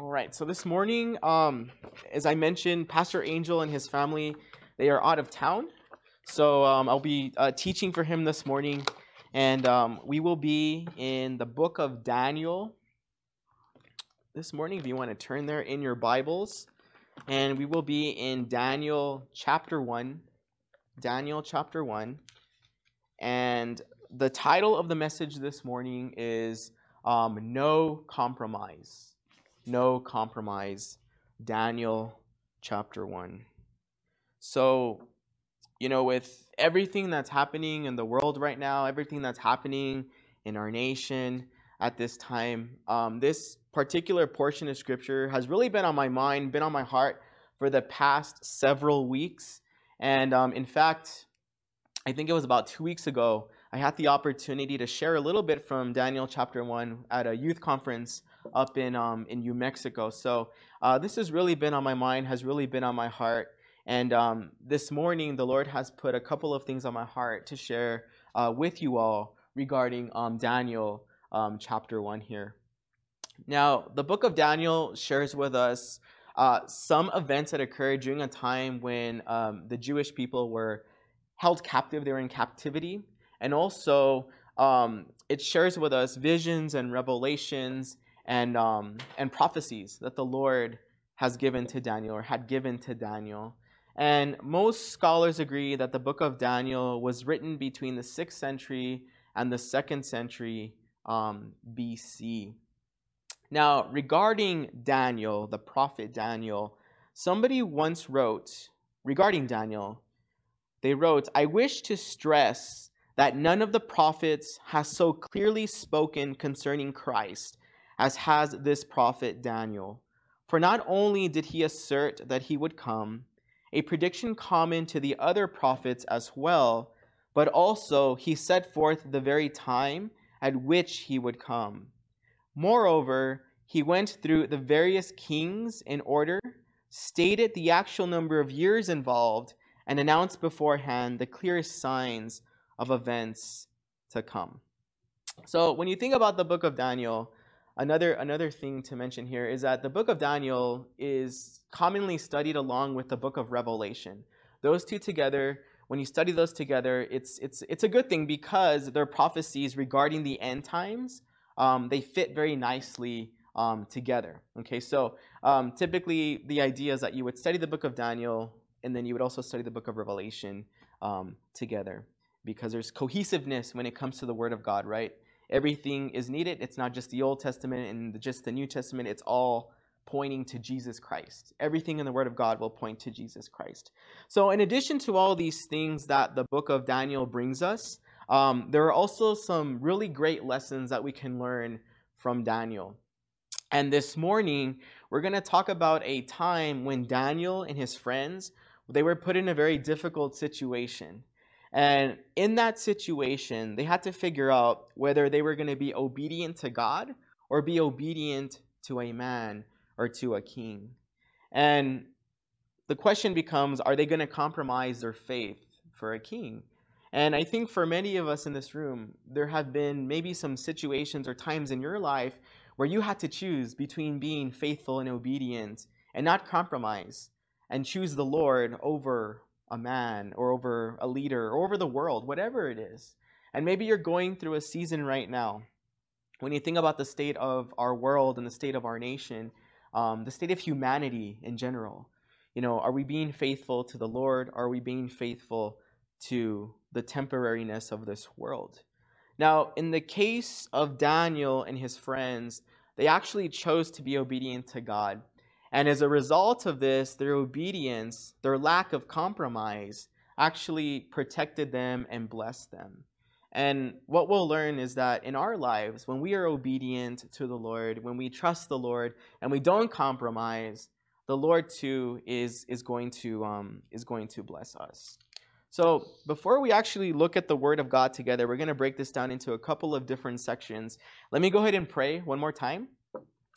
All right. So this morning, um, as I mentioned, Pastor Angel and his family they are out of town. So um, I'll be uh, teaching for him this morning, and um, we will be in the book of Daniel this morning. If you want to turn there in your Bibles, and we will be in Daniel chapter one. Daniel chapter one, and the title of the message this morning is um, "No Compromise." No compromise. Daniel chapter 1. So, you know, with everything that's happening in the world right now, everything that's happening in our nation at this time, um, this particular portion of scripture has really been on my mind, been on my heart for the past several weeks. And um, in fact, I think it was about two weeks ago, I had the opportunity to share a little bit from Daniel chapter 1 at a youth conference up in um, in New Mexico. So uh, this has really been on my mind, has really been on my heart. And um, this morning, the Lord has put a couple of things on my heart to share uh, with you all regarding um, Daniel um, chapter one here. Now, the book of Daniel shares with us uh, some events that occurred during a time when um, the Jewish people were held captive; they were in captivity, and also um, it shares with us visions and revelations and um, and prophecies that the Lord has given to Daniel or had given to Daniel. And most scholars agree that the book of Daniel was written between the sixth century and the second century um, BC. Now, regarding Daniel, the prophet Daniel, somebody once wrote regarding Daniel, they wrote, I wish to stress that none of the prophets has so clearly spoken concerning Christ as has this prophet Daniel. For not only did he assert that he would come, a prediction common to the other prophets as well, but also he set forth the very time at which he would come. Moreover, he went through the various kings in order, stated the actual number of years involved, and announced beforehand the clearest signs of events to come. So, when you think about the book of Daniel, Another, another thing to mention here is that the book of Daniel is commonly studied along with the book of Revelation. Those two together, when you study those together, it's, it's, it's a good thing because they're prophecies regarding the end times. Um, they fit very nicely um, together. Okay, so um, typically the idea is that you would study the book of Daniel and then you would also study the book of Revelation um, together because there's cohesiveness when it comes to the Word of God, right? Everything is needed. It's not just the Old Testament and just the New Testament, it's all pointing to Jesus Christ. Everything in the Word of God will point to Jesus Christ. So, in addition to all these things that the book of Daniel brings us, um, there are also some really great lessons that we can learn from Daniel. And this morning, we're going to talk about a time when Daniel and his friends they were put in a very difficult situation. And in that situation, they had to figure out whether they were going to be obedient to God or be obedient to a man or to a king. And the question becomes are they going to compromise their faith for a king? And I think for many of us in this room, there have been maybe some situations or times in your life where you had to choose between being faithful and obedient and not compromise and choose the Lord over a man or over a leader or over the world, whatever it is. And maybe you're going through a season right now. When you think about the state of our world and the state of our nation, um, the state of humanity in general, you know, are we being faithful to the Lord? Are we being faithful to the temporariness of this world? Now, in the case of Daniel and his friends, they actually chose to be obedient to God. And as a result of this, their obedience, their lack of compromise, actually protected them and blessed them. And what we'll learn is that in our lives, when we are obedient to the Lord, when we trust the Lord, and we don't compromise, the Lord too is, is, going, to, um, is going to bless us. So before we actually look at the Word of God together, we're going to break this down into a couple of different sections. Let me go ahead and pray one more time,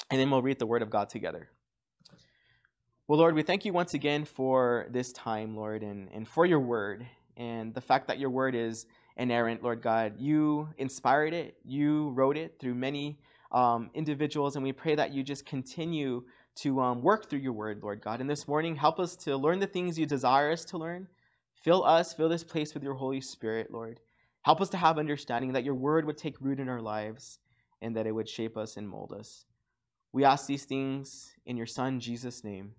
and then we'll read the Word of God together. Well, Lord, we thank you once again for this time, Lord, and, and for your word and the fact that your word is inerrant, Lord God. You inspired it, you wrote it through many um, individuals, and we pray that you just continue to um, work through your word, Lord God. And this morning, help us to learn the things you desire us to learn. Fill us, fill this place with your Holy Spirit, Lord. Help us to have understanding that your word would take root in our lives and that it would shape us and mold us. We ask these things in your Son, Jesus' name.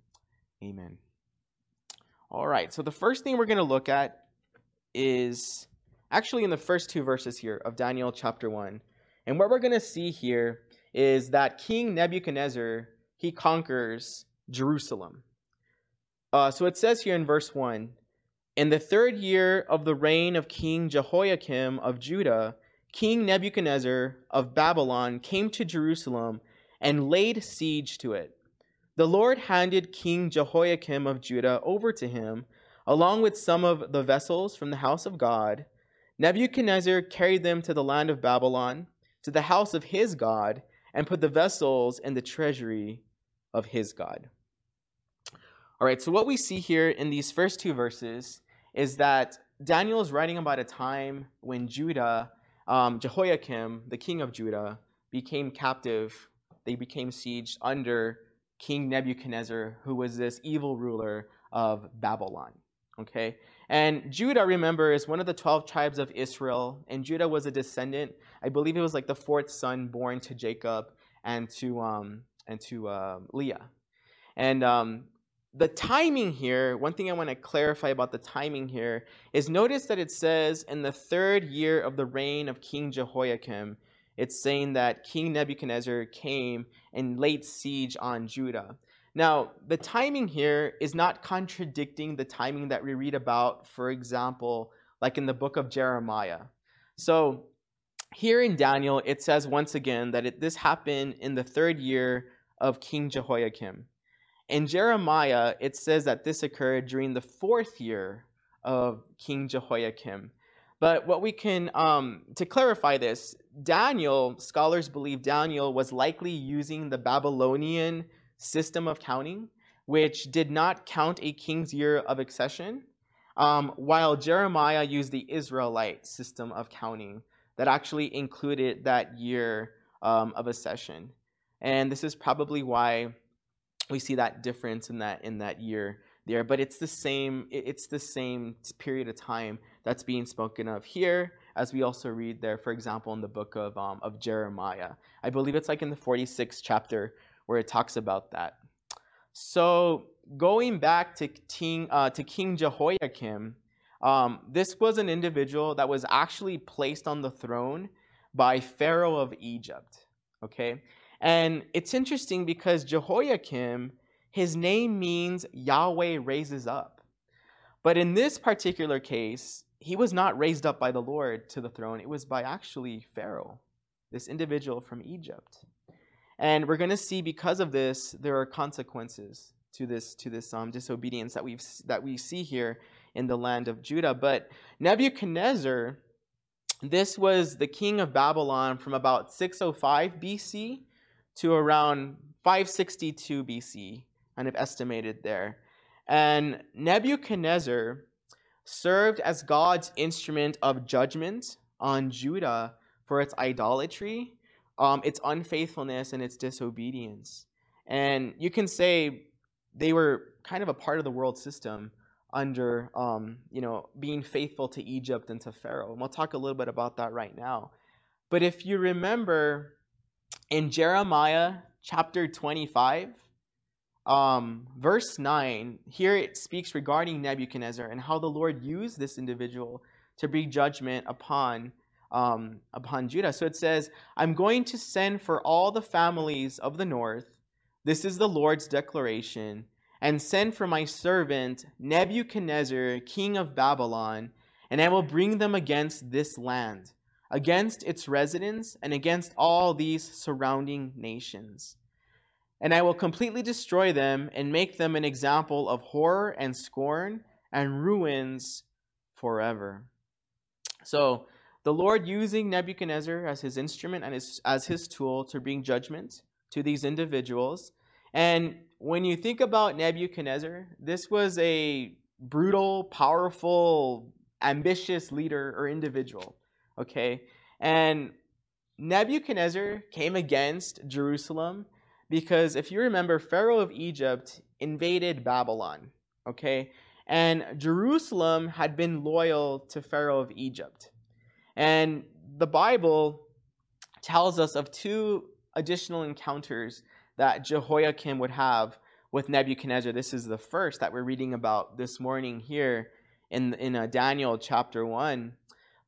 Amen. All right, so the first thing we're going to look at is actually in the first two verses here of Daniel chapter 1. And what we're going to see here is that King Nebuchadnezzar, he conquers Jerusalem. Uh, so it says here in verse 1 In the third year of the reign of King Jehoiakim of Judah, King Nebuchadnezzar of Babylon came to Jerusalem and laid siege to it. The Lord handed King Jehoiakim of Judah over to him, along with some of the vessels from the house of God. Nebuchadnezzar carried them to the land of Babylon, to the house of his God, and put the vessels in the treasury of his God. All right, so what we see here in these first two verses is that Daniel is writing about a time when Judah, um, Jehoiakim, the king of Judah, became captive. They became sieged under King Nebuchadnezzar, who was this evil ruler of Babylon. Okay? And Judah, remember, is one of the 12 tribes of Israel. And Judah was a descendant, I believe it was like the fourth son born to Jacob and to, um, and to uh, Leah. And um, the timing here, one thing I want to clarify about the timing here is notice that it says in the third year of the reign of King Jehoiakim, it's saying that King Nebuchadnezzar came and laid siege on Judah. Now, the timing here is not contradicting the timing that we read about, for example, like in the book of Jeremiah. So, here in Daniel, it says once again that it, this happened in the third year of King Jehoiakim. In Jeremiah, it says that this occurred during the fourth year of King Jehoiakim. But what we can, um, to clarify this, Daniel, scholars believe Daniel was likely using the Babylonian system of counting, which did not count a king's year of accession, um, while Jeremiah used the Israelite system of counting that actually included that year um, of accession. And this is probably why we see that difference in that in that year there. But it's the same. It's the same period of time that's being spoken of here, as we also read there, for example, in the book of um, of Jeremiah. I believe it's like in the 46th chapter where it talks about that. So going back to King, uh, to King Jehoiakim, um, this was an individual that was actually placed on the throne by Pharaoh of Egypt. Okay, and it's interesting because Jehoiakim, his name means Yahweh raises up. But in this particular case, he was not raised up by the Lord to the throne. It was by actually Pharaoh, this individual from Egypt. And we're going to see because of this, there are consequences to this to this um, disobedience that we that we see here in the land of Judah. But Nebuchadnezzar, this was the king of Babylon from about 605 BC to around 562 BC, kind of estimated there. And Nebuchadnezzar served as God's instrument of judgment on Judah for its idolatry um, its unfaithfulness and its disobedience. And you can say they were kind of a part of the world system under, um, you know, being faithful to Egypt and to Pharaoh. And we'll talk a little bit about that right now. But if you remember in Jeremiah chapter 25, um, verse 9, here it speaks regarding Nebuchadnezzar and how the Lord used this individual to bring judgment upon um, upon Judah. So it says, I'm going to send for all the families of the north. This is the Lord's declaration. And send for my servant Nebuchadnezzar, king of Babylon, and I will bring them against this land, against its residents, and against all these surrounding nations. And I will completely destroy them and make them an example of horror and scorn and ruins forever. So, the Lord using Nebuchadnezzar as his instrument and his, as his tool to bring judgment to these individuals. And when you think about Nebuchadnezzar, this was a brutal, powerful, ambitious leader or individual. Okay? And Nebuchadnezzar came against Jerusalem because if you remember, Pharaoh of Egypt invaded Babylon, okay? And Jerusalem had been loyal to Pharaoh of Egypt. And the Bible tells us of two additional encounters that Jehoiakim would have with Nebuchadnezzar. This is the first that we're reading about this morning here in, in uh, Daniel chapter 1.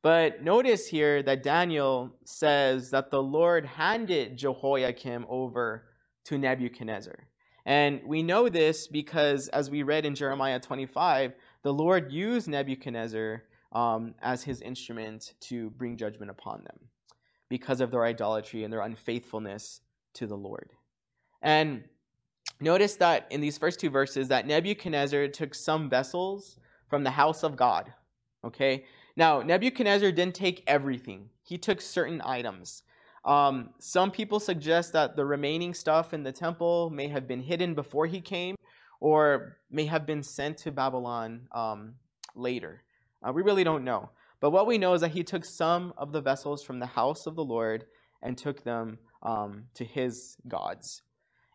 But notice here that Daniel says that the Lord handed Jehoiakim over to Nebuchadnezzar. And we know this because, as we read in Jeremiah 25, the Lord used Nebuchadnezzar um, as his instrument to bring judgment upon them because of their idolatry and their unfaithfulness to the Lord. And notice that in these first two verses that Nebuchadnezzar took some vessels from the house of God. Okay? Now, Nebuchadnezzar didn't take everything. He took certain items. Um, some people suggest that the remaining stuff in the temple may have been hidden before he came or may have been sent to Babylon um, later. Uh, we really don't know. But what we know is that he took some of the vessels from the house of the Lord and took them um, to his gods.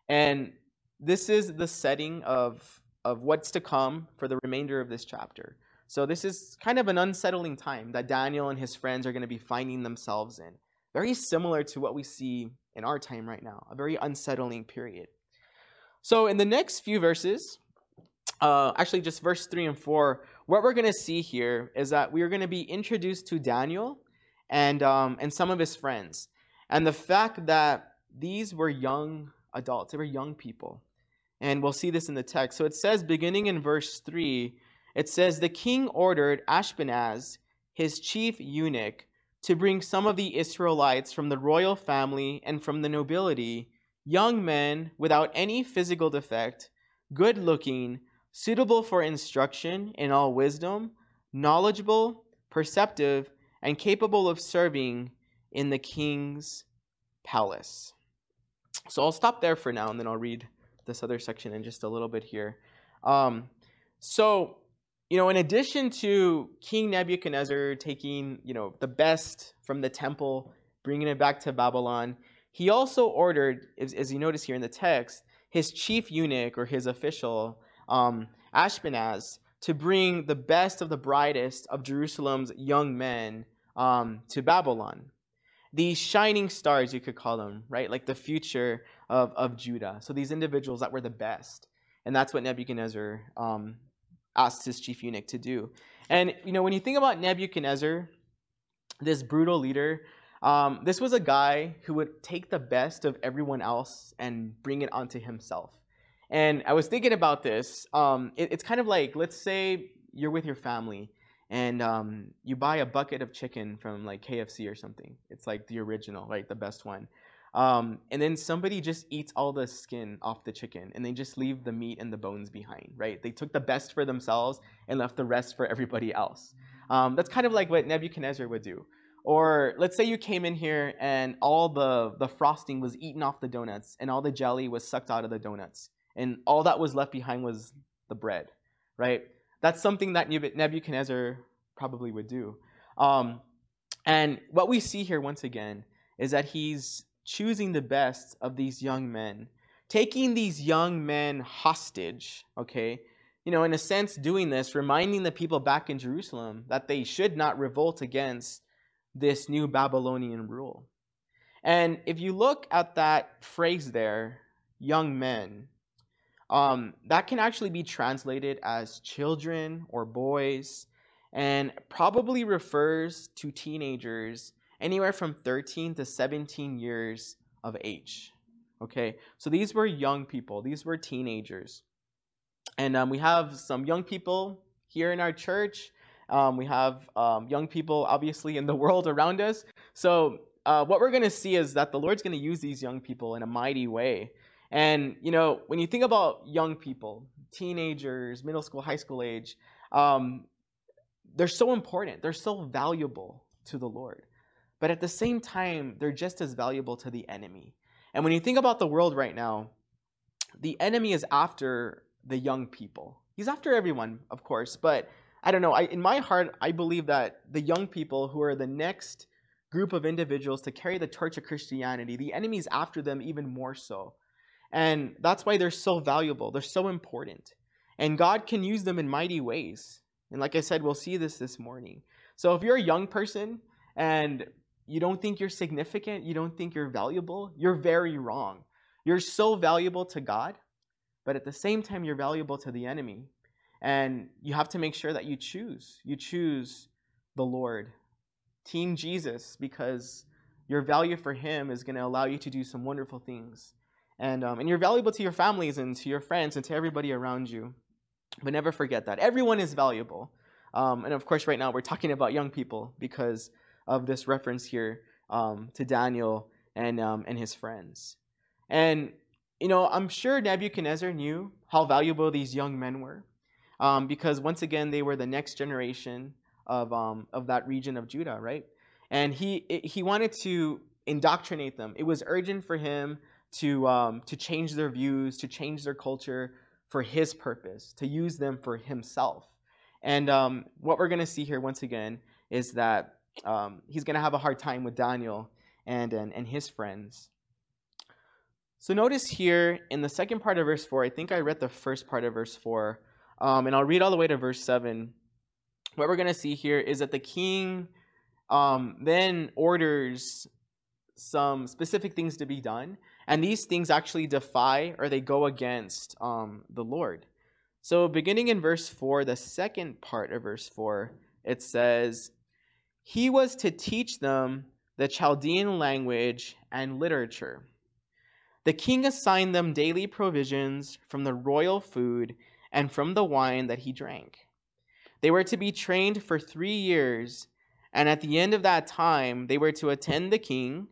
And this is the setting of, of what's to come for the remainder of this chapter. So, this is kind of an unsettling time that Daniel and his friends are going to be finding themselves in. Very similar to what we see in our time right now, a very unsettling period. So, in the next few verses, uh, actually just verse 3 and 4, what we're going to see here is that we are going to be introduced to Daniel and, um, and some of his friends. And the fact that these were young adults, they were young people. And we'll see this in the text. So it says, beginning in verse 3, it says, The king ordered Ashpenaz, his chief eunuch, to bring some of the Israelites from the royal family and from the nobility, young men without any physical defect, good looking, suitable for instruction in all wisdom, knowledgeable, perceptive, and capable of serving in the king's palace. So I'll stop there for now and then I'll read this other section in just a little bit here. Um, so you know, in addition to King Nebuchadnezzar taking, you know, the best from the temple, bringing it back to Babylon, he also ordered, as, as you notice here in the text, his chief eunuch or his official, um, Ashpenaz, to bring the best of the brightest of Jerusalem's young men um, to Babylon. These shining stars, you could call them, right? Like the future of, of Judah. So these individuals that were the best. And that's what Nebuchadnezzar um, asked his chief eunuch to do. And you know, when you think about Nebuchadnezzar, this brutal leader, um, this was a guy who would take the best of everyone else and bring it onto himself. And I was thinking about this. Um, it, it's kind of like, let's say you're with your family and um, you buy a bucket of chicken from like KFC or something. It's like the original, right? The best one. Um, and then somebody just eats all the skin off the chicken and they just leave the meat and the bones behind, right? They took the best for themselves and left the rest for everybody else. Um, that's kind of like what Nebuchadnezzar would do. Or let's say you came in here and all the, the frosting was eaten off the donuts and all the jelly was sucked out of the donuts. And all that was left behind was the bread, right? That's something that Nebuchadnezzar probably would do. Um, and what we see here once again is that he's choosing the best of these young men, taking these young men hostage, okay? You know, in a sense, doing this, reminding the people back in Jerusalem that they should not revolt against this new Babylonian rule. And if you look at that phrase there, young men, um, that can actually be translated as children or boys and probably refers to teenagers anywhere from 13 to 17 years of age. Okay, so these were young people, these were teenagers. And um, we have some young people here in our church. Um, we have um, young people, obviously, in the world around us. So, uh, what we're going to see is that the Lord's going to use these young people in a mighty way. And, you know, when you think about young people, teenagers, middle school, high school age, um, they're so important. They're so valuable to the Lord. But at the same time, they're just as valuable to the enemy. And when you think about the world right now, the enemy is after the young people. He's after everyone, of course, but I don't know. I, in my heart, I believe that the young people who are the next group of individuals to carry the torch of Christianity, the enemy's after them even more so. And that's why they're so valuable, they're so important. And God can use them in mighty ways. And like I said, we'll see this this morning. So if you're a young person and you don't think you're significant, you don't think you're valuable, you're very wrong. You're so valuable to God, but at the same time, you're valuable to the enemy. And you have to make sure that you choose. You choose the Lord, Team Jesus, because your value for Him is going to allow you to do some wonderful things. And, um, and you're valuable to your families and to your friends and to everybody around you. But never forget that. Everyone is valuable. Um, and of course, right now we're talking about young people because of this reference here um, to Daniel and, um, and his friends. And, you know, I'm sure Nebuchadnezzar knew how valuable these young men were um, because, once again, they were the next generation of, um, of that region of Judah, right? And he, he wanted to indoctrinate them. It was urgent for him to, um, to change their views, to change their culture for his purpose, to use them for himself. And um, what we're going to see here, once again, is that um, he's going to have a hard time with Daniel and, and, and his friends. So notice here in the second part of verse 4, I think I read the first part of verse 4, um, and I'll read all the way to verse 7. What we're going to see here is that the king um, then orders some specific things to be done, and these things actually defy or they go against um, the Lord. So, beginning in verse 4, the second part of verse 4, it says, He was to teach them the Chaldean language and literature the king assigned them daily provisions from the royal food and from the wine that he drank. They were to be trained for three years, and at the end of that time, they were to attend the king.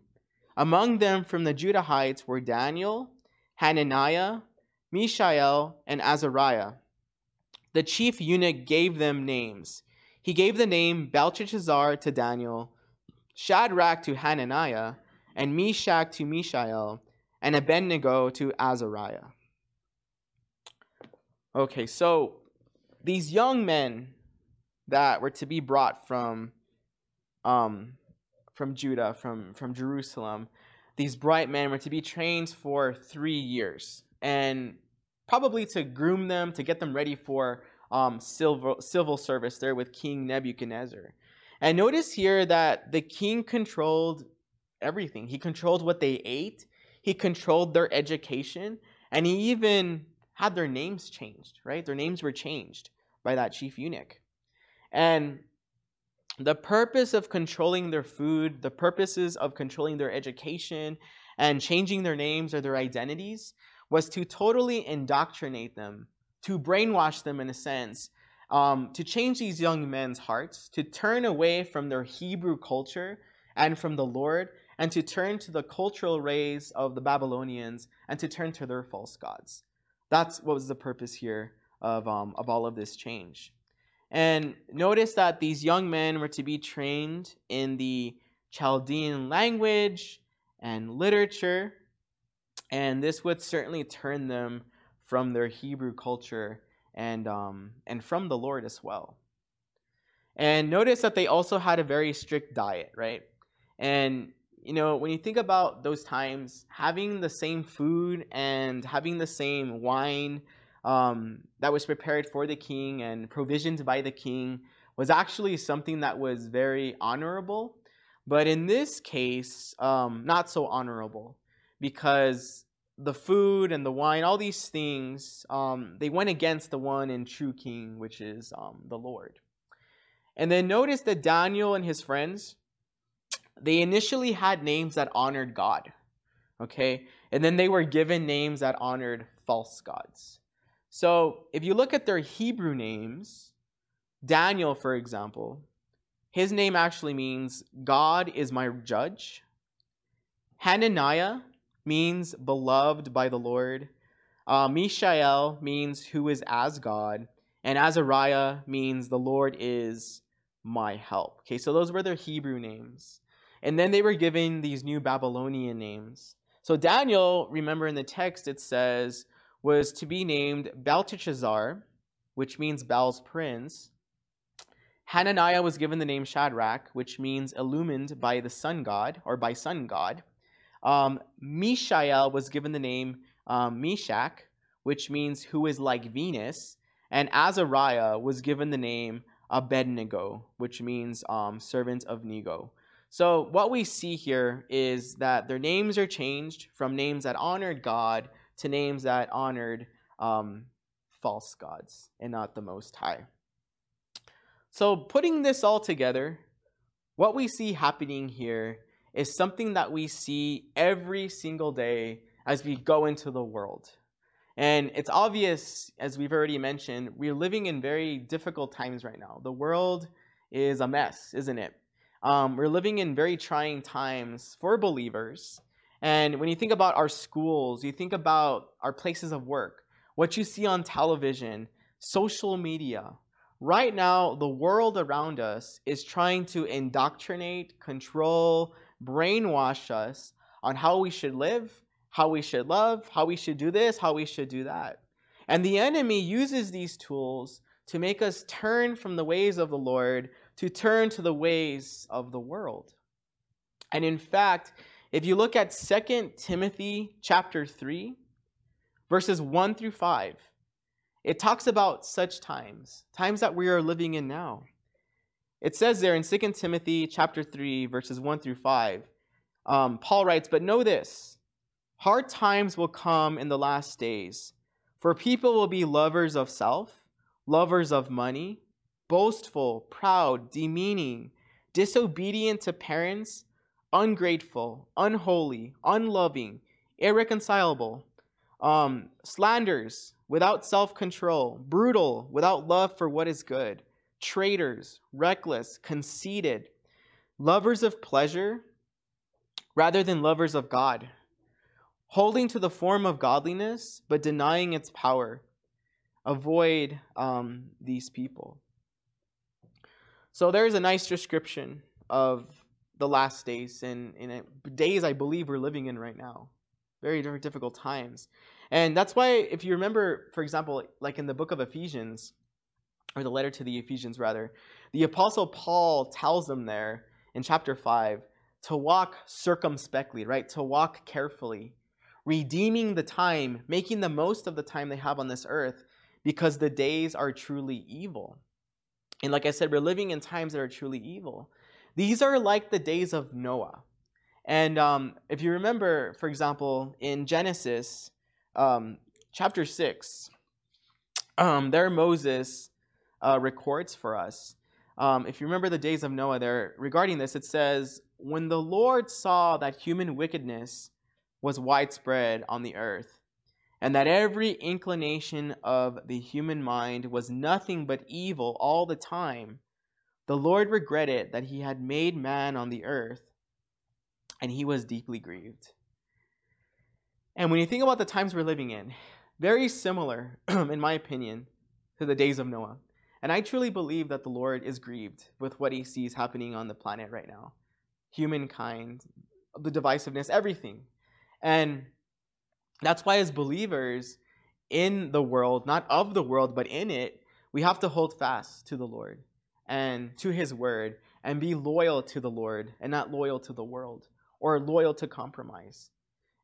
Among them from the Judahites were Daniel, Hananiah, Mishael, and Azariah. The chief eunuch gave them names. He gave the name Belteshazzar to Daniel, Shadrach to Hananiah, and Meshach to Mishael and Abednego to Azariah. Okay, so these young men that were to be brought from um, from Judah, from, from Jerusalem, these bright men were to be trained for three years and probably to groom them, to get them ready for um, civil, civil service there with King Nebuchadnezzar. And notice here that the king controlled everything. He controlled what they ate, he controlled their education, and he even had their names changed, right? Their names were changed by that chief eunuch. And the purpose of controlling their food, the purposes of controlling their education, and changing their names or their identities was to totally indoctrinate them, to brainwash them in a sense, um, to change these young men's hearts, to turn away from their Hebrew culture and from the Lord, and to turn to the cultural ways of the Babylonians and to turn to their false gods. That's what was the purpose here of, um, of all of this change. And notice that these young men were to be trained in the Chaldean language and literature, and this would certainly turn them from their Hebrew culture and, um, and from the Lord as well. And notice that they also had a very strict diet, right? And you know, when you think about those times, having the same food and having the same wine um, that was prepared for the king and provisioned by the king was actually something that was very honorable. But in this case, um, not so honorable because the food and the wine, all these things, um, they went against the one and true king, which is um, the Lord. And then notice that Daniel and his friends, they initially had names that honored God, okay? And then they were given names that honored false gods. So if you look at their Hebrew names, Daniel, for example, his name actually means God is my judge. Hananiah means beloved by the Lord. Uh, Mishael means who is as God. And Azariah means the Lord is my help. Okay, so those were their Hebrew names. And then they were given these new Babylonian names. So Daniel, remember in the text it says, was to be named Belteshazzar, which means Bel's prince. Hananiah was given the name Shadrach, which means illumined by the sun god or by sun god. Um, Mishael was given the name um, Meshach, which means who is like Venus. And Azariah was given the name Abednego, which means um, servant of Nego. So, what we see here is that their names are changed from names that honored God to names that honored um, false gods and not the Most High. So, putting this all together, what we see happening here is something that we see every single day as we go into the world. And it's obvious, as we've already mentioned, we're living in very difficult times right now. The world is a mess, isn't it? Um, we're living in very trying times for believers. And when you think about our schools, you think about our places of work, what you see on television, social media. Right now, the world around us is trying to indoctrinate, control, brainwash us on how we should live, how we should love, how we should do this, how we should do that. And the enemy uses these tools to make us turn from the ways of the Lord to turn to the ways of the world. And in fact, if you look at 2 Timothy chapter 3, verses 1 through 5, it talks about such times, times that we are living in now. It says there in 2 Timothy chapter 3, verses 1 through 5, um, Paul writes, But know this hard times will come in the last days, for people will be lovers of self, lovers of money, boastful, proud, demeaning, disobedient to parents, ungrateful, unholy, unloving, irreconcilable, um, slanders, without self control, brutal, without love for what is good traitors, reckless, conceited, lovers of pleasure rather than lovers of God, holding to the form of godliness but denying its power. Avoid um, these people. So there's a nice description of the last days and, and days I believe we're living in right now. Very difficult times. And that's why, if you remember, for example, like in the book of Ephesians, or the letter to the Ephesians, rather, the Apostle Paul tells them there in chapter 5 to walk circumspectly, right? To walk carefully, redeeming the time, making the most of the time they have on this earth because the days are truly evil. And like I said, we're living in times that are truly evil. These are like the days of Noah. And um, if you remember, for example, in Genesis um, chapter 6, um, there Moses uh, records for us. Um, if you remember the days of Noah there, regarding this, it says, When the Lord saw that human wickedness was widespread on the earth, and that every inclination of the human mind was nothing but evil all the time, the Lord regretted that he had made man on the earth, and he was deeply grieved. And when you think about the times we're living in, very similar, in my opinion, to the days of Noah. And I truly believe that the Lord is grieved with what he sees happening on the planet right now humankind, the divisiveness, everything. And that's why, as believers in the world, not of the world, but in it, we have to hold fast to the Lord and to his word and be loyal to the Lord and not loyal to the world or loyal to compromise.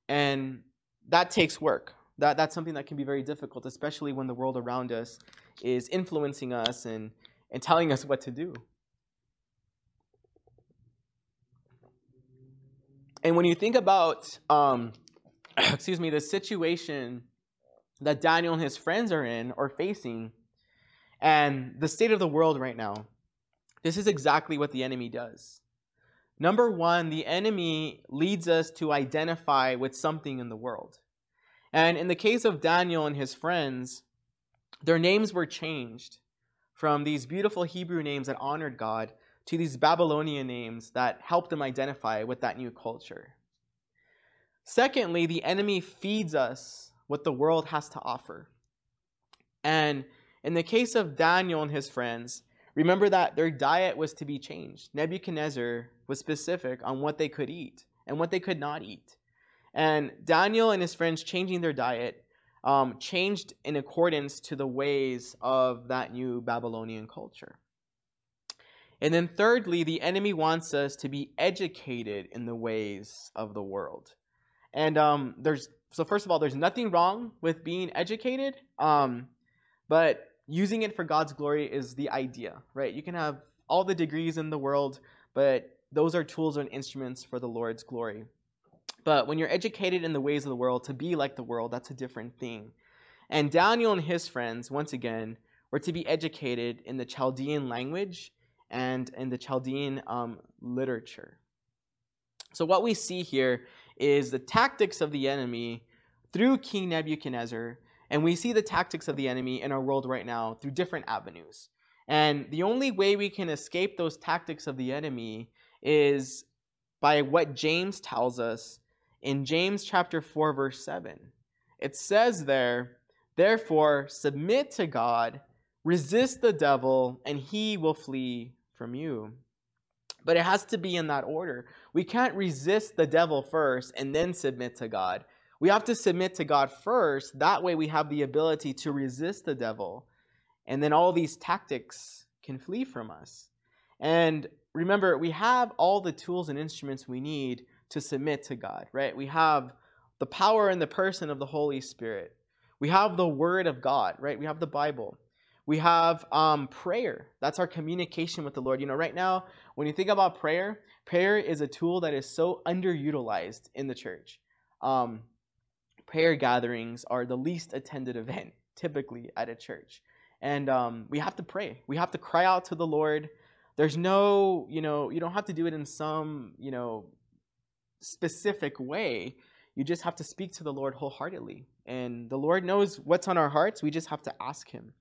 And that takes work. That, that's something that can be very difficult, especially when the world around us is influencing us and, and telling us what to do. And when you think about, um, excuse me, the situation that Daniel and his friends are in or facing, and the state of the world right now, this is exactly what the enemy does. Number one, the enemy leads us to identify with something in the world. And in the case of Daniel and his friends, their names were changed from these beautiful Hebrew names that honored God to these Babylonian names that helped them identify with that new culture. Secondly, the enemy feeds us what the world has to offer. And in the case of Daniel and his friends, remember that their diet was to be changed. Nebuchadnezzar was specific on what they could eat and what they could not eat. And Daniel and his friends changing their diet um, changed in accordance to the ways of that new Babylonian culture. And then thirdly, the enemy wants us to be educated in the ways of the world. And um, there's so first of all, there's nothing wrong with being educated, um, but using it for God's glory is the idea, right? You can have all the degrees in the world, but those are tools and instruments for the Lord's glory. But when you're educated in the ways of the world to be like the world, that's a different thing. And Daniel and his friends, once again, were to be educated in the Chaldean language and in the Chaldean um, literature. So, what we see here is the tactics of the enemy through King Nebuchadnezzar, and we see the tactics of the enemy in our world right now through different avenues. And the only way we can escape those tactics of the enemy is by what James tells us in James chapter 4 verse 7. It says there, "Therefore submit to God, resist the devil, and he will flee from you." But it has to be in that order. We can't resist the devil first and then submit to God. We have to submit to God first. That way, we have the ability to resist the devil. And then all these tactics can flee from us. And remember, we have all the tools and instruments we need to submit to God, right? We have the power and the person of the Holy Spirit. We have the Word of God, right? We have the Bible. We have um, prayer. That's our communication with the Lord. You know, right now, when you think about prayer, prayer is a tool that is so underutilized in the church. Um, prayer gatherings are the least attended event typically at a church. And um, we have to pray. We have to cry out to the Lord. There's no, you know, you don't have to do it in some, you know, specific way. You just have to speak to the Lord wholeheartedly. And the Lord knows what's on our hearts. We just have to ask Him.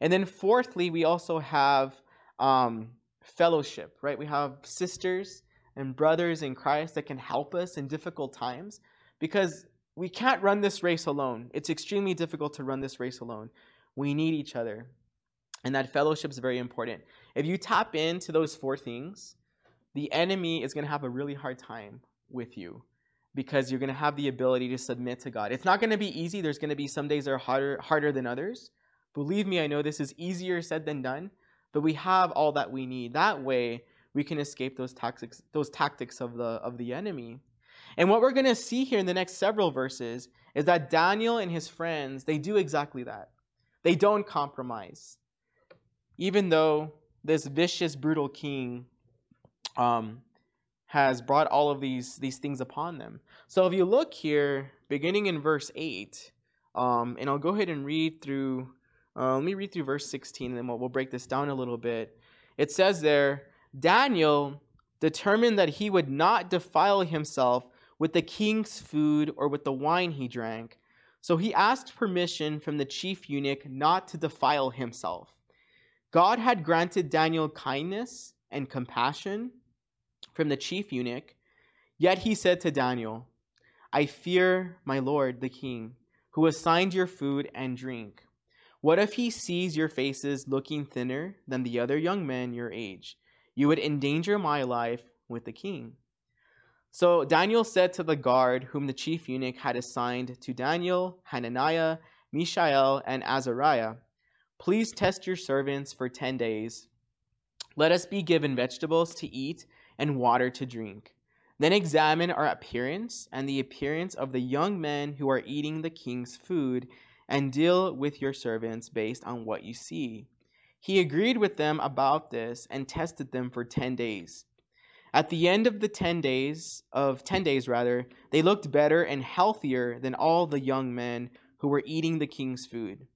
And then, fourthly, we also have um, fellowship, right? We have sisters and brothers in Christ that can help us in difficult times because we can't run this race alone. It's extremely difficult to run this race alone. We need each other. And that fellowship is very important. If you tap into those four things, the enemy is going to have a really hard time with you because you're going to have the ability to submit to God. It's not going to be easy. There's going to be some days that are harder, harder than others. Believe me, I know this is easier said than done, but we have all that we need. That way, we can escape those tactics, those tactics of the of the enemy. And what we're going to see here in the next several verses is that Daniel and his friends, they do exactly that. They don't compromise. Even though this vicious, brutal king um, has brought all of these, these things upon them. So if you look here, beginning in verse 8, um, and I'll go ahead and read through, uh, let me read through verse 16, and then we'll, we'll break this down a little bit. It says there, Daniel determined that he would not defile himself with the king's food or with the wine he drank. So he asked permission from the chief eunuch not to defile himself. God had granted Daniel kindness and compassion from the chief eunuch, yet he said to Daniel, I fear my lord the king, who assigned your food and drink. What if he sees your faces looking thinner than the other young men your age? You would endanger my life with the king. So Daniel said to the guard whom the chief eunuch had assigned to Daniel, Hananiah, Mishael, and Azariah, Please test your servants for ten days. Let us be given vegetables to eat and water to drink. Then examine our appearance and the appearance of the young men who are eating the king's food, and deal with your servants based on what you see. He agreed with them about this and tested them for ten days. At the end of the 10 days, of 10 days rather, they looked better and healthier than all the young men who were eating the king's food.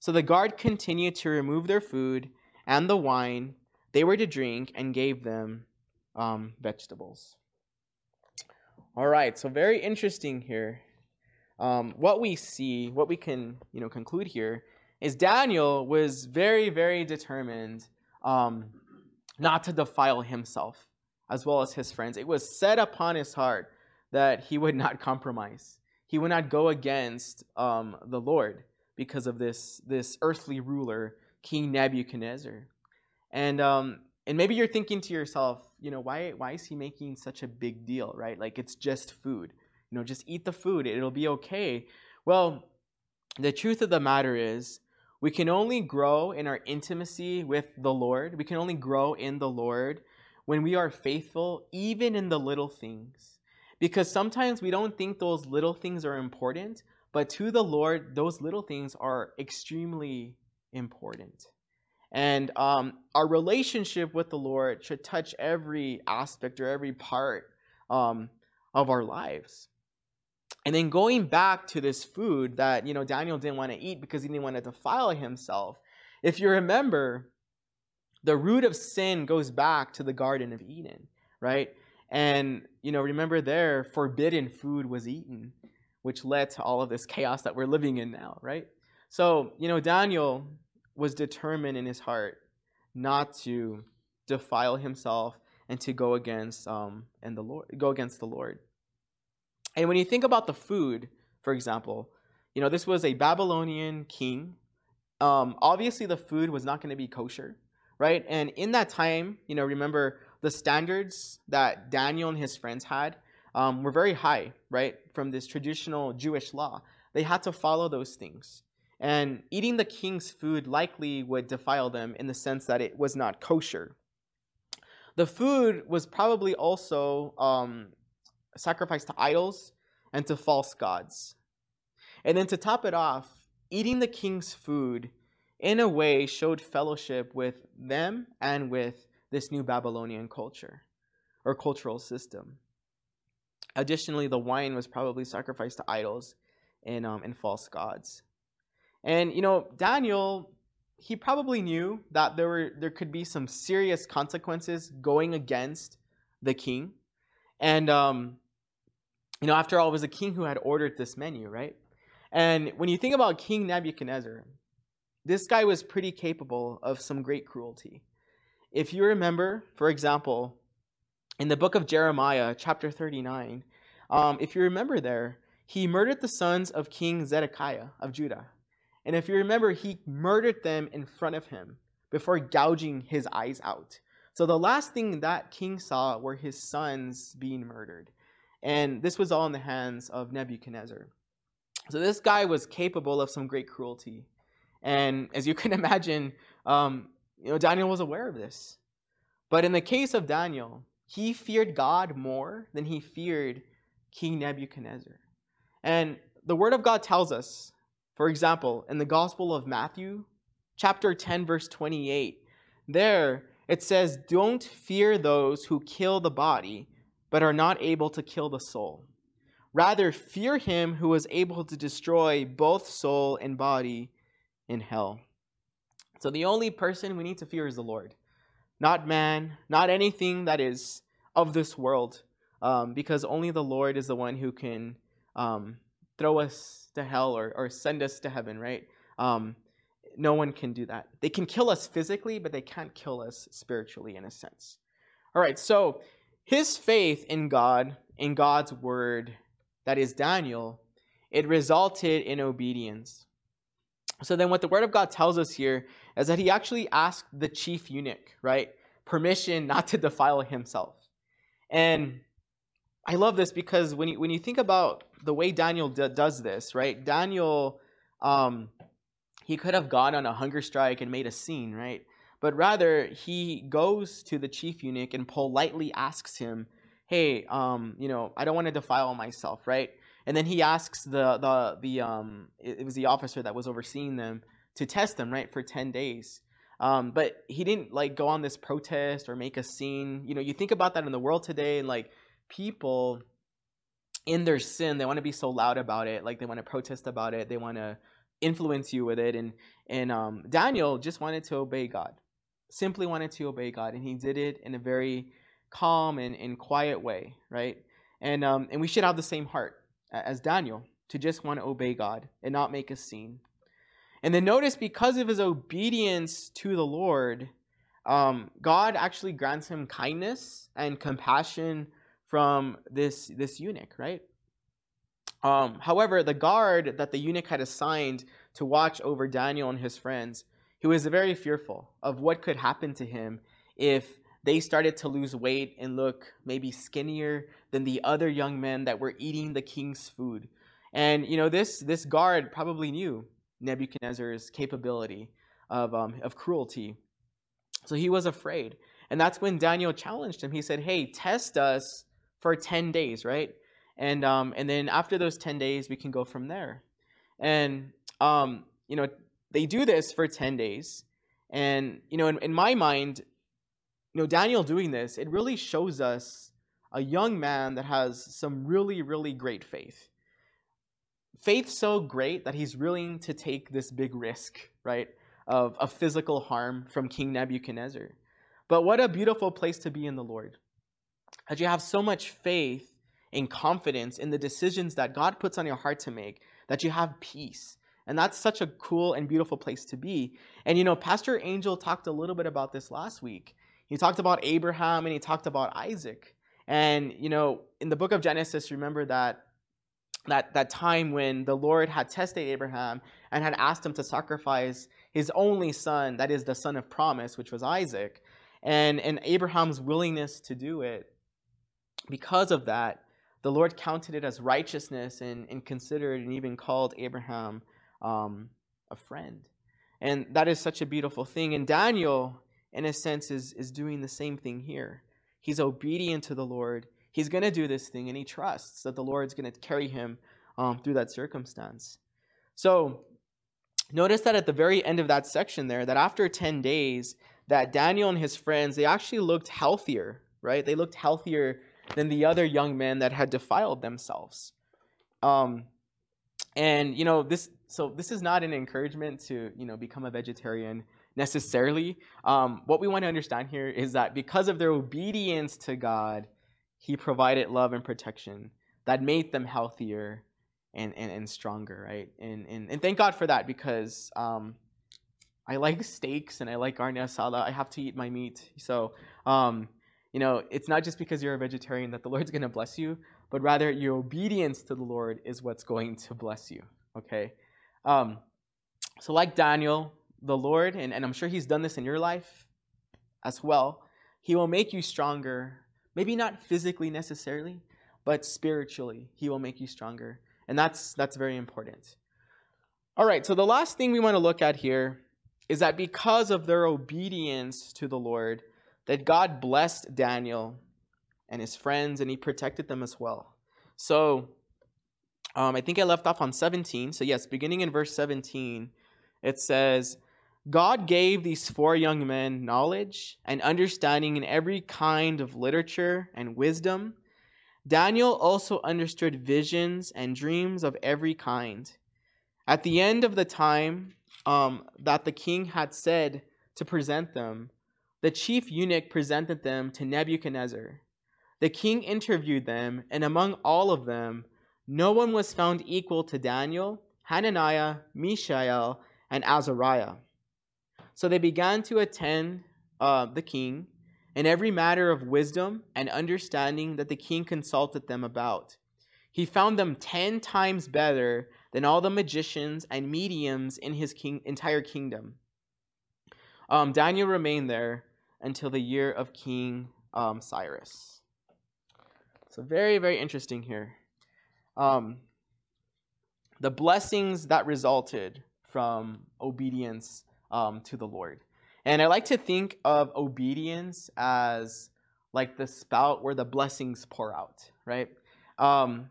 So the guard continued to remove their food and the wine they were to drink and gave them um, vegetables. All right, so very interesting here. Um, what we see, what we can you know conclude here, is Daniel was very, very determined um, not to defile himself as well as his friends. It was set upon his heart that he would not compromise. He would not go against um, the Lord because of this, this earthly ruler, King Nebuchadnezzar. And, um, and maybe you're thinking to yourself, you know, why, why is he making such a big deal, right? Like it's just food. You know, just eat the food, it'll be okay. Well, the truth of the matter is, we can only grow in our intimacy with the Lord. We can only grow in the Lord when we are faithful, even in the little things. Because sometimes we don't think those little things are important, but to the Lord, those little things are extremely important. And um, our relationship with the Lord should touch every aspect or every part um, of our lives. And then going back to this food that you know Daniel didn't want to eat because he didn't want to defile himself. If you remember, the root of sin goes back to the Garden of Eden, right? And you know, remember there, forbidden food was eaten, which led to all of this chaos that we're living in now, right? So, you know, Daniel was determined in his heart not to defile himself and to go against um and the Lord go against the Lord. And when you think about the food, for example, you know, this was a Babylonian king. Um, obviously, the food was not going to be kosher, right? And in that time, you know, remember the standards that Daniel and his friends had um, were very high, right? From this traditional Jewish law. They had to follow those things. And eating the king's food likely would defile them in the sense that it was not kosher. The food was probably also um, sacrificed to idols and to false gods. And then to top it off, eating the king's food in a way showed fellowship with them and with this new Babylonian culture or cultural system. Additionally, the wine was probably sacrificed to idols and, um, and false gods. And you know, Daniel, he probably knew that there were there could be some serious consequences going against the king. And um, you know, after all, it was a king who had ordered this menu, right? And when you think about King Nebuchadnezzar, this guy was pretty capable of some great cruelty. If you remember, for example, in the book of Jeremiah, chapter 39, um, if you remember there, he murdered the sons of King Zedekiah of Judah. And if you remember, he murdered them in front of him before gouging his eyes out. So the last thing that king saw were his sons being murdered. And this was all in the hands of Nebuchadnezzar. So this guy was capable of some great cruelty. And as you can imagine, um, you know, Daniel was aware of this. But in the case of Daniel, he feared God more than he feared King Nebuchadnezzar. And the Word of God tells us, for example, in the Gospel of Matthew, chapter 10, verse 28, there it says, Don't fear those who kill the body but are not able to kill the soul. Rather, fear him who is able to destroy both soul and body in hell. So, the only person we need to fear is the Lord, not man, not anything that is of this world, um, because only the Lord is the one who can um, throw us to hell or, or send us to heaven, right? Um, no one can do that. They can kill us physically, but they can't kill us spiritually in a sense. All right, so his faith in God, in God's word, that is Daniel, it resulted in obedience. So then, what the word of God tells us here is that he actually asked the chief eunuch, right, permission not to defile himself. And I love this because when you, when you think about the way Daniel d- does this, right, Daniel, um, he could have gone on a hunger strike and made a scene, right? but rather he goes to the chief eunuch and politely asks him, "Hey, um, you know, I don't want to defile myself, right?" And then he asks the the the um, it, it was the officer that was overseeing them to test them, right, for ten days. Um, but he didn't like go on this protest or make a scene. You know, you think about that in the world today, and like people in their sin, they want to be so loud about it, like they want to protest about it, they want to influence you with it, and and um, Daniel just wanted to obey God, simply wanted to obey God, and he did it in a very calm and, and quiet way, right? And um, and we should have the same heart as Daniel to just want to obey God and not make a scene. And then notice because of his obedience to the Lord, um, God actually grants him kindness and compassion from this this eunuch, right? Um, however, the guard that the eunuch had assigned to watch over Daniel and his friends he was very fearful of what could happen to him if they started to lose weight and look maybe skinnier than the other young men that were eating the king's food. And you know this this guard probably knew Nebuchadnezzar's capability of, um, of cruelty. So he was afraid. And that's when Daniel challenged him. He said, Hey, test us for 10 days, right? And, um, and then after those 10 days, we can go from there. And, um, you know, they do this for 10 days. And, you know, in, in my mind, you know, Daniel doing this, it really shows us a young man that has some really, really great faith. Faith so great that he's willing to take this big risk, right, of, of physical harm from King Nebuchadnezzar. But what a beautiful place to be in the Lord. That you have so much faith and confidence in the decisions that God puts on your heart to make, that you have peace. And that's such a cool and beautiful place to be. And you know, Pastor Angel talked a little bit about this last week. He talked about Abraham and he talked about Isaac. And you know, in the book of Genesis, remember that that that time when the Lord had tested Abraham and had asked him to sacrifice his only son, that is the son of promise, which was Isaac. And and Abraham's willingness to do it because of that, the Lord counted it as righteousness and, and considered and even called Abraham um, a friend. And that is such a beautiful thing. And Daniel, in a sense, is, is doing the same thing here. He's obedient to the Lord. He's going to do this thing, and he trusts that the Lord's going to carry him um, through that circumstance. So, notice that at the very end of that section there, that after 10 days, that Daniel and his friends, they actually looked healthier, right? They looked healthier than the other young men that had defiled themselves. Um, and you know this, so this is not an encouragement to you know become a vegetarian necessarily. Um, what we want to understand here is that because of their obedience to God, He provided love and protection that made them healthier and and, and stronger, right? And, and and thank God for that because. Um, I like steaks and I like carne asada. I have to eat my meat. So, um, you know, it's not just because you're a vegetarian that the Lord's going to bless you, but rather your obedience to the Lord is what's going to bless you. Okay? Um, so, like Daniel, the Lord, and, and I'm sure He's done this in your life as well, He will make you stronger. Maybe not physically necessarily, but spiritually, He will make you stronger. And that's, that's very important. All right, so the last thing we want to look at here is that because of their obedience to the Lord, that God blessed Daniel and his friends and he protected them as well. So um, I think I left off on 17. So, yes, beginning in verse 17, it says, God gave these four young men knowledge and understanding in every kind of literature and wisdom. Daniel also understood visions and dreams of every kind. At the end of the time um, that the king had said to present them, the chief eunuch presented them to Nebuchadnezzar. The king interviewed them, and among all of them, no one was found equal to Daniel, Hananiah, Mishael, and Azariah. So they began to attend uh, the king in every matter of wisdom and understanding that the king consulted them about. He found them ten times better than all the magicians and mediums in his king, entire kingdom. Um, Daniel remained there until the year of King um, Cyrus. So, very, very interesting here. Um, the blessings that resulted from obedience um, to the Lord. And I like to think of obedience as like the spout where the blessings pour out, right? Um,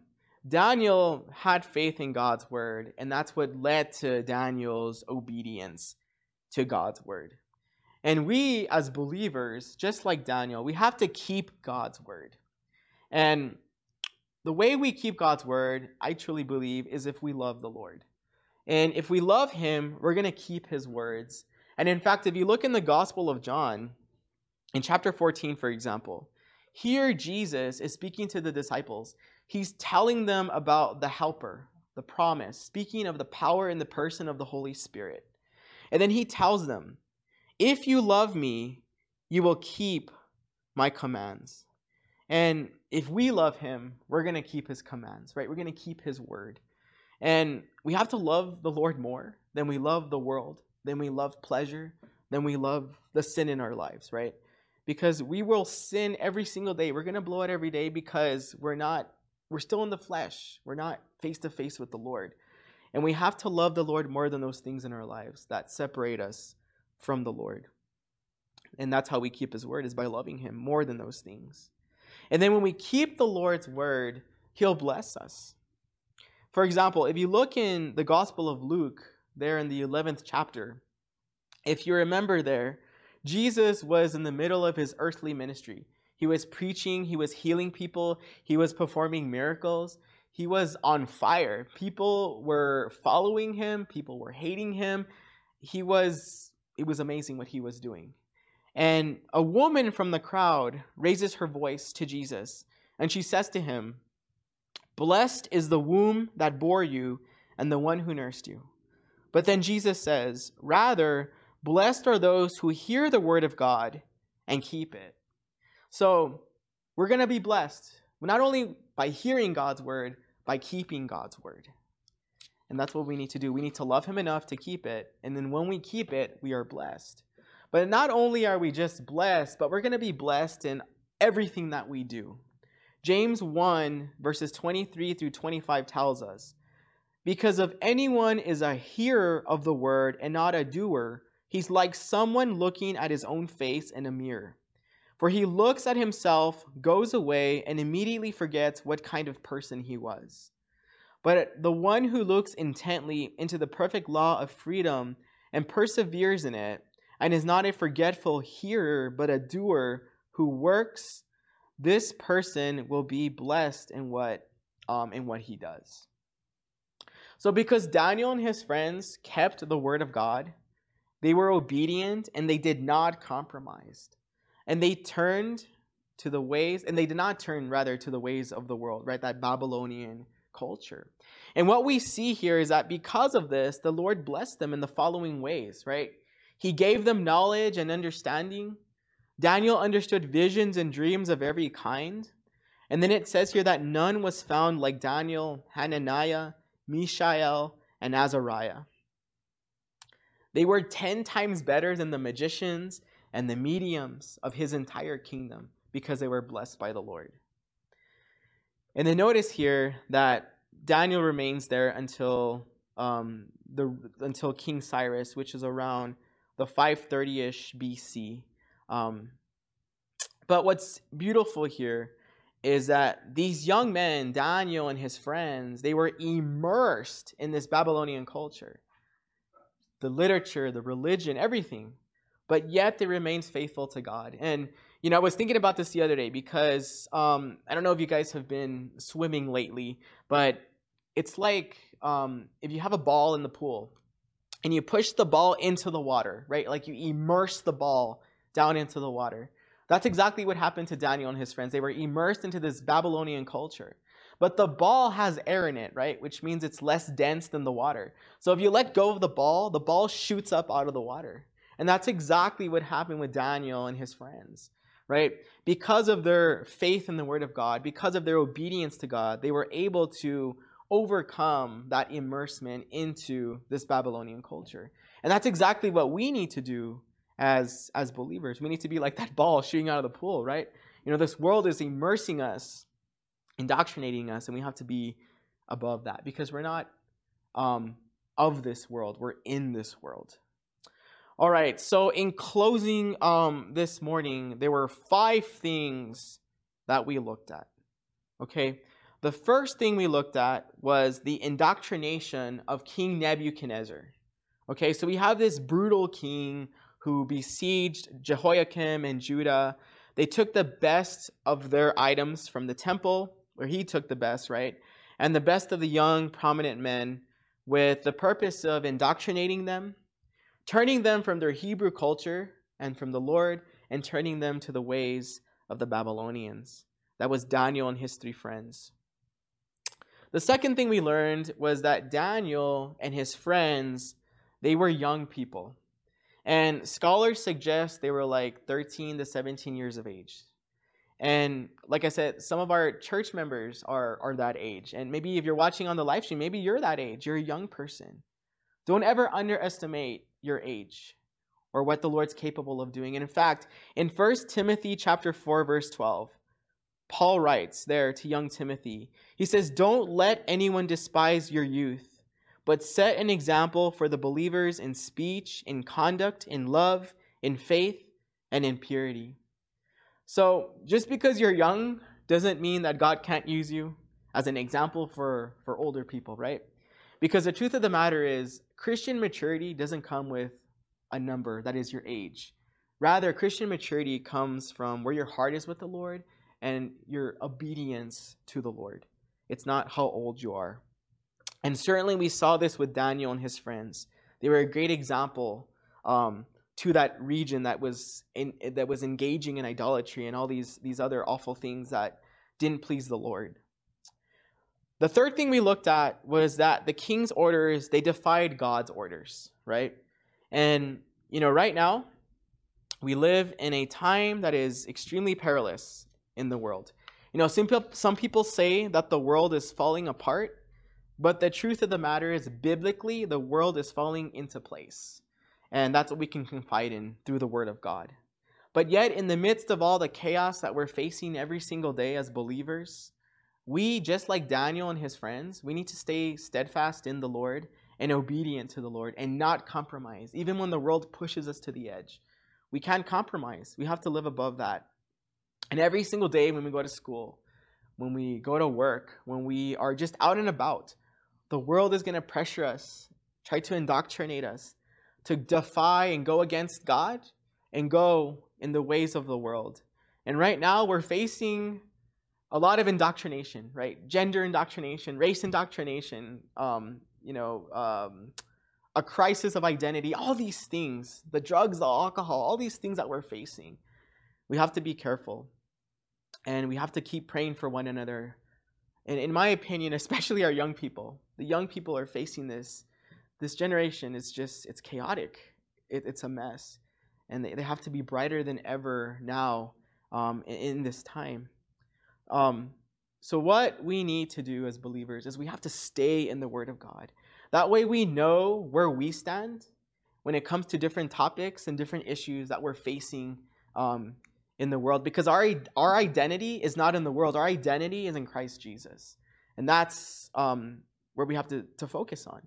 Daniel had faith in God's word, and that's what led to Daniel's obedience to God's word. And we, as believers, just like Daniel, we have to keep God's word. And the way we keep God's word, I truly believe, is if we love the Lord. And if we love him, we're going to keep his words. And in fact, if you look in the Gospel of John, in chapter 14, for example, here Jesus is speaking to the disciples. He's telling them about the helper, the promise, speaking of the power and the person of the Holy Spirit. And then he tells them, if you love me, you will keep my commands. And if we love him, we're going to keep his commands, right? We're going to keep his word. And we have to love the Lord more than we love the world, than we love pleasure, than we love the sin in our lives, right? Because we will sin every single day. We're going to blow it every day because we're not we're still in the flesh. We're not face to face with the Lord. And we have to love the Lord more than those things in our lives that separate us from the Lord. And that's how we keep his word is by loving him more than those things. And then when we keep the Lord's word, he'll bless us. For example, if you look in the Gospel of Luke, there in the 11th chapter, if you remember there, Jesus was in the middle of his earthly ministry. He was preaching, he was healing people, he was performing miracles. He was on fire. People were following him, people were hating him. He was it was amazing what he was doing. And a woman from the crowd raises her voice to Jesus, and she says to him, Blessed is the womb that bore you and the one who nursed you. But then Jesus says, Rather, blessed are those who hear the word of God and keep it. So, we're going to be blessed, not only by hearing God's word, by keeping God's word. And that's what we need to do. We need to love Him enough to keep it. And then when we keep it, we are blessed. But not only are we just blessed, but we're going to be blessed in everything that we do. James 1, verses 23 through 25 tells us Because if anyone is a hearer of the word and not a doer, he's like someone looking at his own face in a mirror. For he looks at himself, goes away, and immediately forgets what kind of person he was. But the one who looks intently into the perfect law of freedom and perseveres in it, and is not a forgetful hearer, but a doer who works, this person will be blessed in what um, in what he does. So, because Daniel and his friends kept the word of God, they were obedient and they did not compromise. And they turned to the ways, and they did not turn rather to the ways of the world, right? That Babylonian culture. And what we see here is that because of this, the Lord blessed them in the following ways, right? He gave them knowledge and understanding. Daniel understood visions and dreams of every kind. And then it says here that none was found like Daniel, Hananiah, Mishael, and Azariah. They were 10 times better than the magicians and the mediums of his entire kingdom because they were blessed by the Lord. And then notice here that Daniel remains there until um, the until King Cyrus, which is around the 530ish BC. Um, but what's beautiful here is that these young men, Daniel and his friends, they were immersed in this Babylonian culture, the literature, the religion, everything. But yet they remained faithful to God. And you know, I was thinking about this the other day because um, I don't know if you guys have been swimming lately, but it's like um, if you have a ball in the pool and you push the ball into the water, right? Like you immerse the ball down into the water. That's exactly what happened to Daniel and his friends. They were immersed into this Babylonian culture. But the ball has air in it, right? Which means it's less dense than the water. So if you let go of the ball, the ball shoots up out of the water. And that's exactly what happened with Daniel and his friends right? Because of their faith in the Word of God, because of their obedience to God, they were able to overcome that immersement into this Babylonian culture. And that's exactly what we need to do as, as believers. We need to be like that ball shooting out of the pool, right? You know, this world is immersing us, indoctrinating us, and we have to be above that because we're not um, of this world, we're in this world. All right, so in closing um, this morning, there were five things that we looked at. Okay, the first thing we looked at was the indoctrination of King Nebuchadnezzar. Okay, so we have this brutal king who besieged Jehoiakim and Judah. They took the best of their items from the temple, where he took the best, right? And the best of the young, prominent men with the purpose of indoctrinating them turning them from their Hebrew culture and from the Lord, and turning them to the ways of the Babylonians. That was Daniel and his three friends. The second thing we learned was that Daniel and his friends, they were young people. And scholars suggest they were like 13 to 17 years of age. And like I said, some of our church members are, are that age. And maybe if you're watching on the live stream, maybe you're that age. You're a young person. Don't ever underestimate your age or what the Lord's capable of doing. And in fact, in 1 Timothy chapter 4 verse 12, Paul writes there to young Timothy. He says, "Don't let anyone despise your youth, but set an example for the believers in speech, in conduct, in love, in faith, and in purity. So, just because you're young doesn't mean that God can't use you as an example for, for older people, right? Because the truth of the matter is, Christian maturity doesn't come with a number that is your age. Rather, Christian maturity comes from where your heart is with the Lord and your obedience to the Lord. It's not how old you are. And certainly we saw this with Daniel and his friends. They were a great example um, to that region that was in, that was engaging in idolatry and all these these other awful things that didn't please the Lord. The third thing we looked at was that the king's orders they defied God's orders, right? And you know, right now we live in a time that is extremely perilous in the world. You know, some people, some people say that the world is falling apart, but the truth of the matter is, biblically, the world is falling into place. And that's what we can confide in through the Word of God. But yet, in the midst of all the chaos that we're facing every single day as believers, we, just like Daniel and his friends, we need to stay steadfast in the Lord and obedient to the Lord and not compromise, even when the world pushes us to the edge. We can't compromise. We have to live above that. And every single day when we go to school, when we go to work, when we are just out and about, the world is going to pressure us, try to indoctrinate us, to defy and go against God and go in the ways of the world. And right now we're facing a lot of indoctrination, right? Gender indoctrination, race indoctrination, um, you know, um, a crisis of identity, all these things, the drugs, the alcohol, all these things that we're facing. We have to be careful. And we have to keep praying for one another. And in my opinion, especially our young people, the young people are facing this. This generation is just, it's chaotic. It, it's a mess. And they, they have to be brighter than ever now um, in, in, this time. Um, so, what we need to do as believers is we have to stay in the Word of God. That way, we know where we stand when it comes to different topics and different issues that we're facing um, in the world because our, our identity is not in the world. Our identity is in Christ Jesus. And that's um, where we have to, to focus on.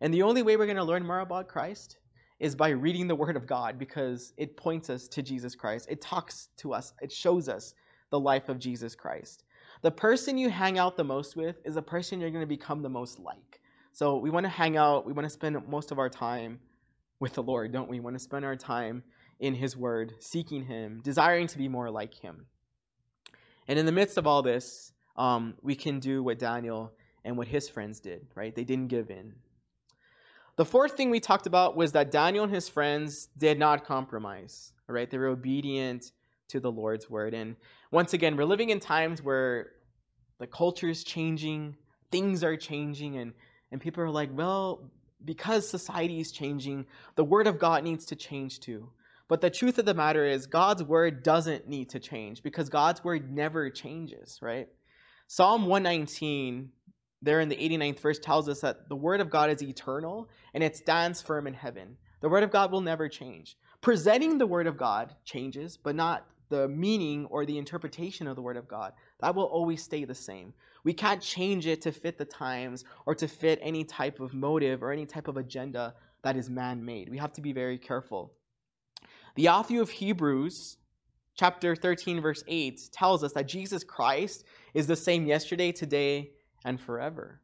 And the only way we're going to learn more about Christ is by reading the Word of God because it points us to Jesus Christ. It talks to us, it shows us the life of Jesus Christ. The person you hang out the most with is the person you're going to become the most like. So we want to hang out, we want to spend most of our time with the Lord, don't we? We want to spend our time in His Word, seeking Him, desiring to be more like Him. And in the midst of all this, um, we can do what Daniel and what his friends did, right? They didn't give in. The fourth thing we talked about was that Daniel and his friends did not compromise, right? They were obedient to the Lord's word. And once again, we're living in times where the culture is changing, things are changing, and, and people are like, well, because society is changing, the word of God needs to change too. But the truth of the matter is, God's word doesn't need to change because God's word never changes, right? Psalm 119, there in the 89th verse, tells us that the word of God is eternal and it stands firm in heaven. The word of God will never change. Presenting the word of God changes, but not the meaning or the interpretation of the word of God. That will always stay the same. We can't change it to fit the times or to fit any type of motive or any type of agenda that is man made. We have to be very careful. The author of Hebrews, chapter 13, verse 8, tells us that Jesus Christ is the same yesterday, today, and forever.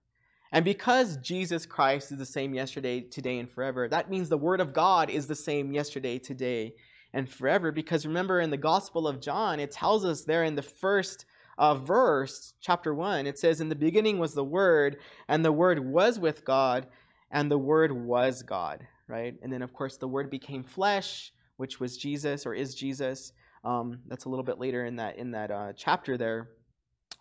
And because Jesus Christ is the same yesterday, today, and forever, that means the Word of God is the same yesterday, today, and forever. Because remember, in the Gospel of John, it tells us there in the first uh, verse, chapter 1, it says, In the beginning was the Word, and the Word was with God, and the Word was God, right? And then, of course, the Word became flesh which was Jesus or is Jesus. Um, that's a little bit later in that in that uh, chapter there.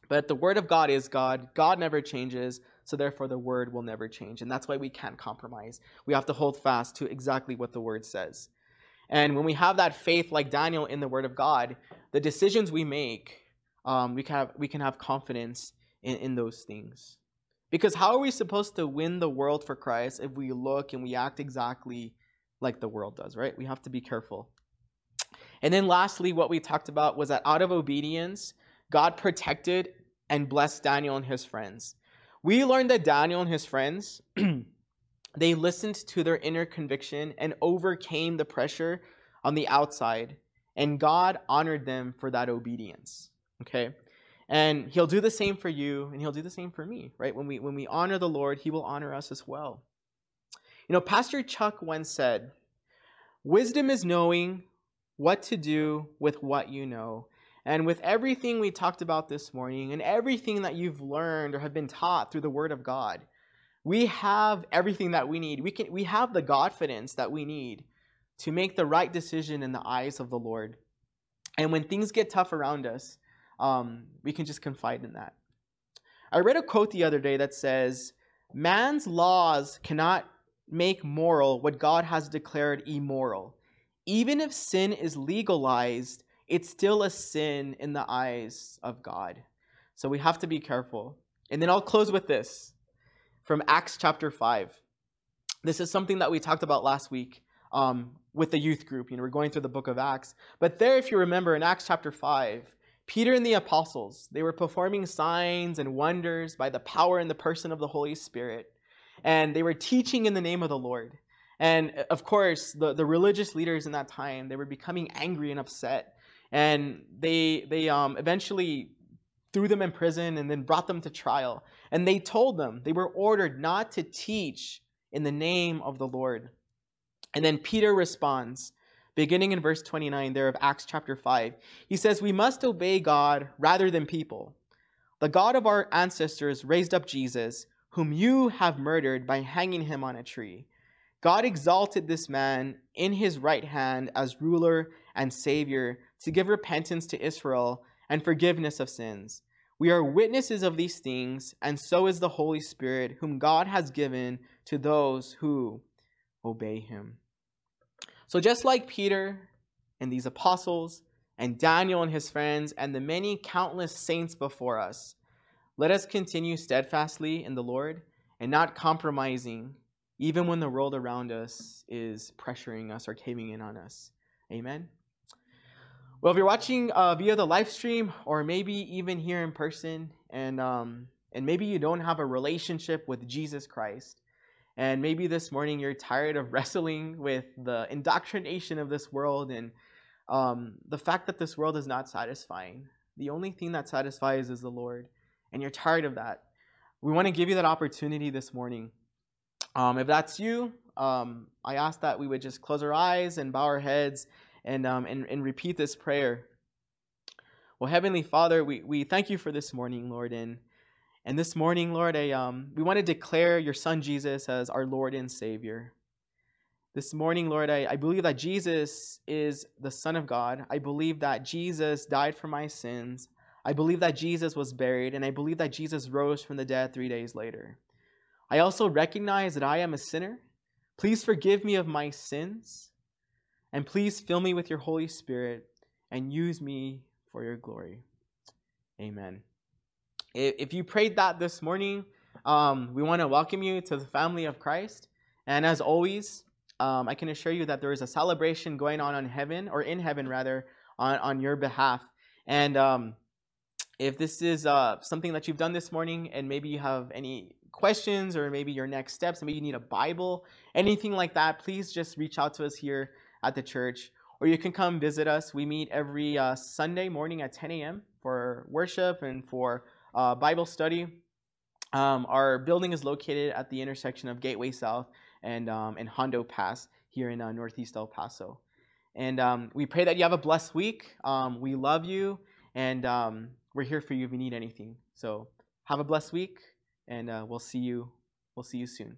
But the word of God is God. God never changes, so therefore the word will never change, and that's why we can't compromise. We have to hold fast to exactly what the word says. And when we have that faith, like Daniel in the word of God, the decisions we make, um, we can have we can have confidence in, in those things. Because how are we supposed to win the world for Christ if we look and we act exactly like the world does, right? We have to be careful. And then lastly, what we talked about was that out of obedience, God protected and blessed Daniel and his friends. We learned that Daniel and his friends, They listened to their inner conviction and overcame the pressure on the outside, and God honored them for that obedience. Okay? And he'll do the same for you and he'll do the same for me, right? When we when we honor the Lord, he will honor us as well. You know, Pastor Chuck once said, "Wisdom is knowing what to do with what you know." And with everything we talked about this morning and everything that you've learned or have been taught through the word of God, we have everything that we need. We can we have the confidence that we need to make the right decision in the eyes of the Lord. And when things get tough around us, um, we can just confide in that. I read a quote the other day that says, Man's laws cannot make moral what God has declared immoral. Even if sin is legalized, it's still a sin in the eyes of God. So we have to be careful. And then I'll close with this from Acts chapter 5. This is something that we talked about last week um, with the youth group. You know, we're going through the book of Acts. But there, if you remember, in Acts chapter 5, Peter and the apostles, they were performing signs and wonders by the power and the person of the Holy Spirit. And they were teaching in the name of the Lord. And of course, the, the religious leaders in that time, they were becoming angry and upset. And they, they um, eventually threw them in prison and then brought them to trial. And they told them, they were ordered not to teach in the name of the Lord. And then Peter responds beginning in verse 29 there of Acts chapter 5. He says, We must obey God rather than people. The God of our ancestors raised up Jesus, whom you have murdered by hanging him on a tree. God exalted this man in his right hand as ruler and savior to give repentance to Israel and forgiveness of sins. We are witnesses of these things, and so is the Holy Spirit, whom God has given to those who obey him. So, just like Peter and these apostles, and Daniel and his friends, and the many countless saints before us, let us continue steadfastly in the Lord and not compromising, even when the world around us is pressuring us or caving in on us. Amen. Well, if you're watching uh, via the live stream, or maybe even here in person, and um, and maybe you don't have a relationship with Jesus Christ, and maybe this morning you're tired of wrestling with the indoctrination of this world and um, the fact that this world is not satisfying. The only thing that satisfies is the Lord. And you're tired of that. We want to give you that opportunity this morning. Um, if that's you, um, I ask that we would just close our eyes and bow our heads and, um, and, and repeat this prayer. Well, Heavenly Father, we, we thank you for this morning, Lord. And and this morning, Lord, I, um, we want to declare your Son Jesus as our Lord and Savior. This morning, Lord, I, I believe that Jesus is the Son of God. I believe that Jesus died for my sins. I believe that Jesus was buried, and I believe that Jesus rose from the dead three days later. I also recognize that I am a sinner. Please forgive me of my sins, and please fill me with your Holy Spirit and use me for your glory. Amen. If you prayed that this morning, um, we want to welcome you to the family of Christ. And as always, um, I can assure you that there is a celebration going on in heaven, or in heaven rather, on, on your behalf. And um, if this is uh, something that you've done this morning, and maybe you have any questions, or maybe your next steps, maybe you need a Bible, anything like that, please just reach out to us here at the church. Or you can come visit us. We meet every uh, Sunday morning at 10 a.m. for worship and for uh, Bible study. Um, our building is located at the intersection of Gateway South and, um, and Hondo Pass here in uh, Northeast El Paso. And um, we pray that you have a blessed week. Um, we love you, and um, we're here for you if you need anything. So have a blessed week, and uh, we'll see you. We'll see you soon.